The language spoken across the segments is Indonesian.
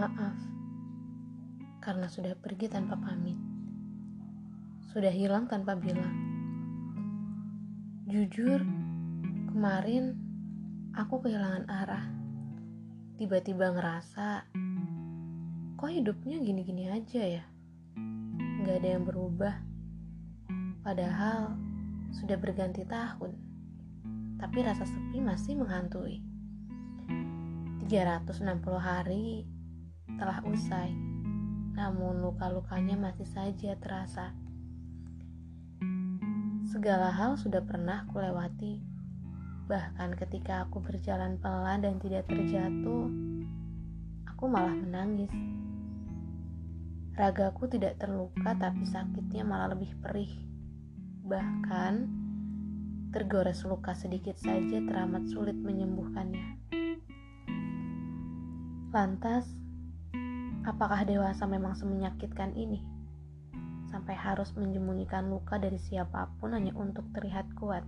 Maaf, karena sudah pergi tanpa pamit, sudah hilang tanpa bilang. Jujur, kemarin aku kehilangan arah. Tiba-tiba ngerasa, kok hidupnya gini-gini aja ya? Gak ada yang berubah. Padahal sudah berganti tahun, tapi rasa sepi masih menghantui. 360 hari telah usai, namun luka-lukanya masih saja terasa. Segala hal sudah pernah kulewati, bahkan ketika aku berjalan pelan dan tidak terjatuh, aku malah menangis. Ragaku tidak terluka, tapi sakitnya malah lebih perih. Bahkan tergores luka sedikit saja teramat sulit menyembuhkannya. Lantas, apakah dewasa memang semenyakitkan ini? Sampai harus menyembunyikan luka dari siapa pun hanya untuk terlihat kuat?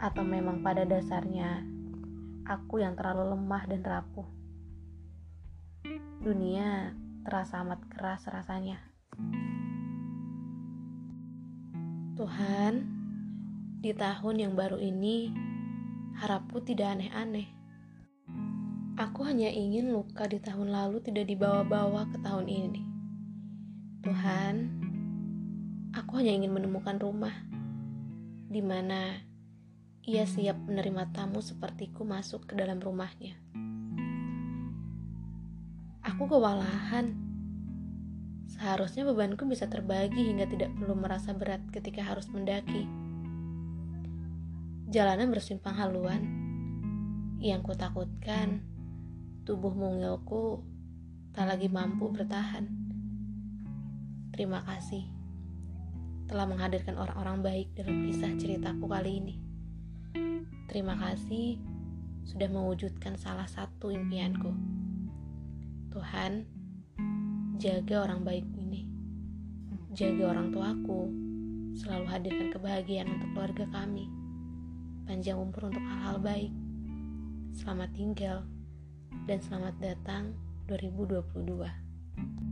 Atau memang pada dasarnya aku yang terlalu lemah dan rapuh? Dunia terasa amat keras rasanya. Tuhan, di tahun yang baru ini, harapku tidak aneh-aneh Aku hanya ingin luka di tahun lalu tidak dibawa-bawa ke tahun ini. Tuhan, aku hanya ingin menemukan rumah di mana ia siap menerima tamu sepertiku masuk ke dalam rumahnya. Aku kewalahan. Seharusnya bebanku bisa terbagi hingga tidak perlu merasa berat ketika harus mendaki. Jalanan bersimpang haluan. Yang kutakutkan, tubuh mungilku tak lagi mampu bertahan. Terima kasih telah menghadirkan orang-orang baik dalam kisah ceritaku kali ini. Terima kasih sudah mewujudkan salah satu impianku. Tuhan, jaga orang baik ini. Jaga orang tuaku. Selalu hadirkan kebahagiaan untuk keluarga kami. Panjang umur untuk hal-hal baik. Selamat tinggal dan selamat datang 2022.